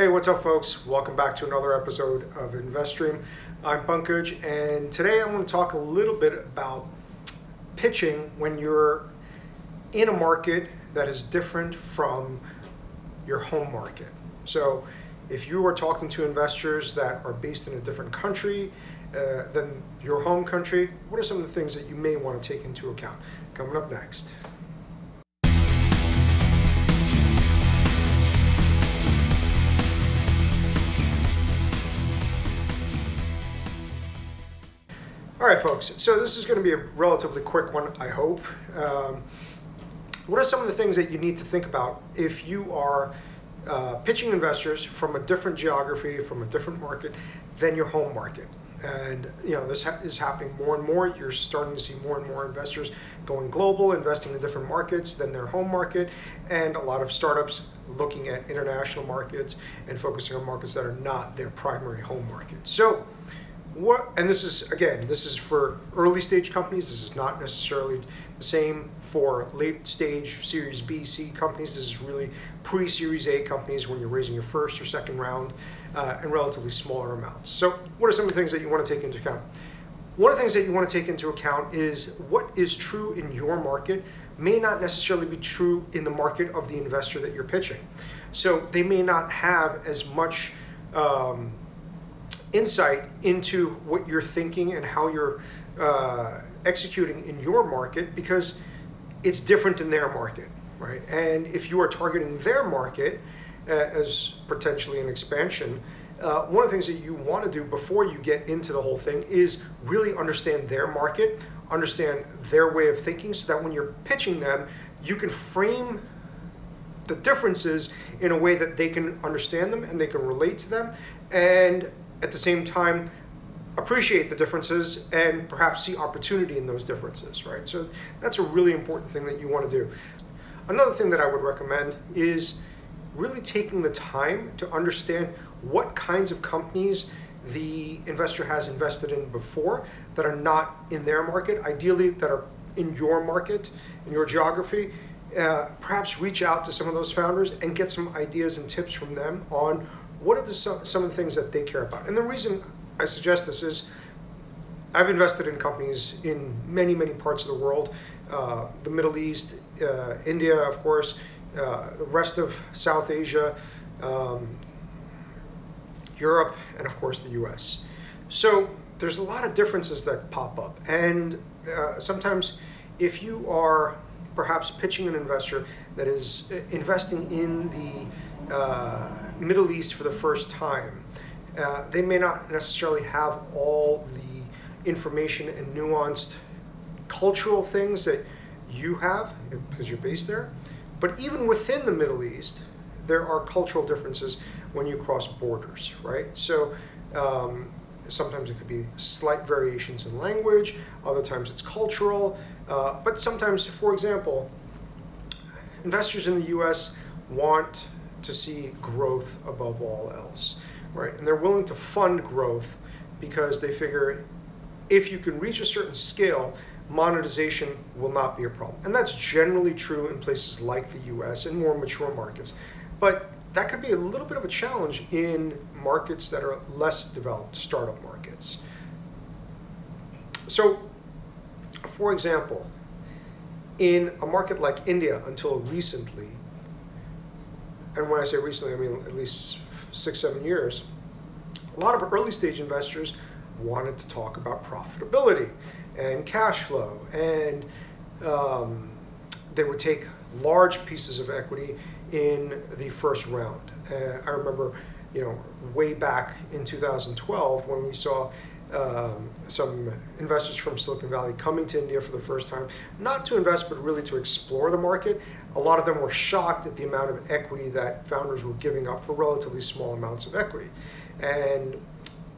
Hey, what's up, folks? Welcome back to another episode of InvestStream. I'm Pankaj, and today I'm going to talk a little bit about pitching when you're in a market that is different from your home market. So, if you are talking to investors that are based in a different country uh, than your home country, what are some of the things that you may want to take into account? Coming up next. All right, folks. So this is going to be a relatively quick one, I hope. Um, what are some of the things that you need to think about if you are uh, pitching investors from a different geography, from a different market than your home market? And you know this ha- is happening more and more. You're starting to see more and more investors going global, investing in different markets than their home market, and a lot of startups looking at international markets and focusing on markets that are not their primary home market. So what and this is again this is for early stage companies this is not necessarily the same for late stage series b c companies this is really pre-series a companies when you're raising your first or second round uh, in relatively smaller amounts. So what are some of the things that you want to take into account? One of the things that you want to take into account is what is true in your market may not necessarily be true in the market of the investor that you're pitching. So they may not have as much um, insight into what you're thinking and how you're uh, executing in your market because it's different in their market, right? And if you are targeting their market uh, as potentially an expansion, uh, one of the things that you want to do before you get into the whole thing is really understand their market, understand their way of thinking, so that when you're pitching them, you can frame the differences in a way that they can understand them and they can relate to them. And at the same time appreciate the differences and perhaps see opportunity in those differences, right? So that's a really important thing that you want to do. Another thing that I would recommend is really taking the time to understand what kinds of companies the investor has invested in before that are not in their market, ideally that are in your market, in your geography. Uh, perhaps reach out to some of those founders and get some ideas and tips from them on what are the, some, some of the things that they care about? And the reason I suggest this is I've invested in companies in many, many parts of the world uh, the Middle East, uh, India, of course, uh, the rest of South Asia, um, Europe, and of course the US. So there's a lot of differences that pop up. And uh, sometimes if you are perhaps pitching an investor that is uh, investing in the uh, Middle East for the first time, uh, they may not necessarily have all the information and nuanced cultural things that you have because you're based there. But even within the Middle East, there are cultural differences when you cross borders, right? So um, sometimes it could be slight variations in language, other times it's cultural, uh, but sometimes, for example, investors in the US want to see growth above all else, right? And they're willing to fund growth because they figure if you can reach a certain scale, monetization will not be a problem. And that's generally true in places like the US and more mature markets. But that could be a little bit of a challenge in markets that are less developed, startup markets. So, for example, in a market like India until recently, and when I say recently, I mean at least six, seven years, a lot of early stage investors wanted to talk about profitability and cash flow, and um, they would take large pieces of equity in the first round. Uh, I remember, you know, way back in 2012 when we saw um, some investors from Silicon Valley coming to India for the first time, not to invest, but really to explore the market. A lot of them were shocked at the amount of equity that founders were giving up for relatively small amounts of equity. And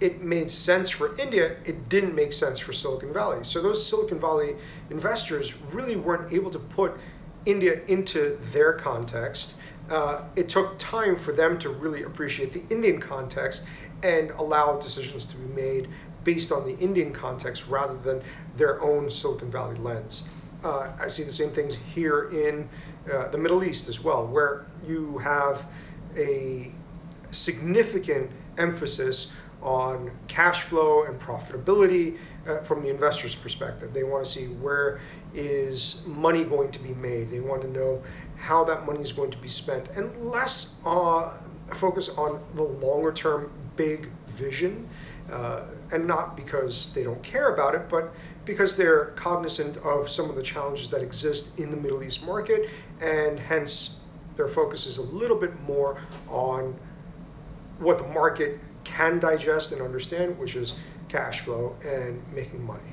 it made sense for India, it didn't make sense for Silicon Valley. So those Silicon Valley investors really weren't able to put India into their context. Uh, it took time for them to really appreciate the Indian context and allow decisions to be made based on the Indian context rather than their own Silicon Valley lens. Uh, I see the same things here in uh, the Middle East as well, where you have a significant emphasis on cash flow and profitability uh, from the investor's perspective. They want to see where is money going to be made. They want to know how that money is going to be spent, and less uh, focus on the longer term big vision. Uh, and not because they don't care about it, but because they're cognizant of some of the challenges that exist in the Middle East market, and hence their focus is a little bit more on what the market can digest and understand, which is cash flow and making money.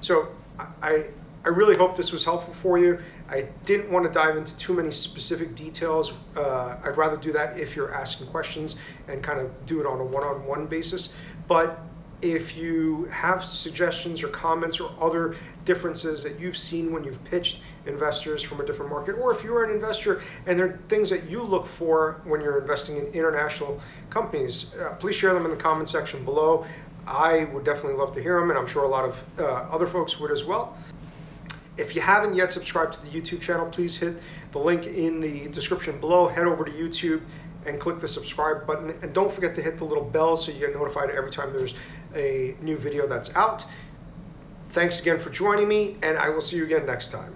So I, I really hope this was helpful for you. I didn't want to dive into too many specific details. Uh, I'd rather do that if you're asking questions and kind of do it on a one-on-one basis. But if you have suggestions or comments or other differences that you've seen when you've pitched investors from a different market, or if you're an investor and there are things that you look for when you're investing in international companies, uh, please share them in the comment section below. I would definitely love to hear them, and I'm sure a lot of uh, other folks would as well. If you haven't yet subscribed to the YouTube channel, please hit the link in the description below. Head over to YouTube and click the subscribe button. And don't forget to hit the little bell so you get notified every time there's a new video that's out. Thanks again for joining me, and I will see you again next time.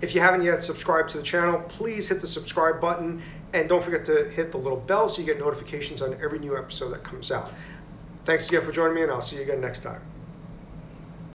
If you haven't yet subscribed to the channel, please hit the subscribe button and don't forget to hit the little bell so you get notifications on every new episode that comes out. Thanks again for joining me, and I'll see you again next time.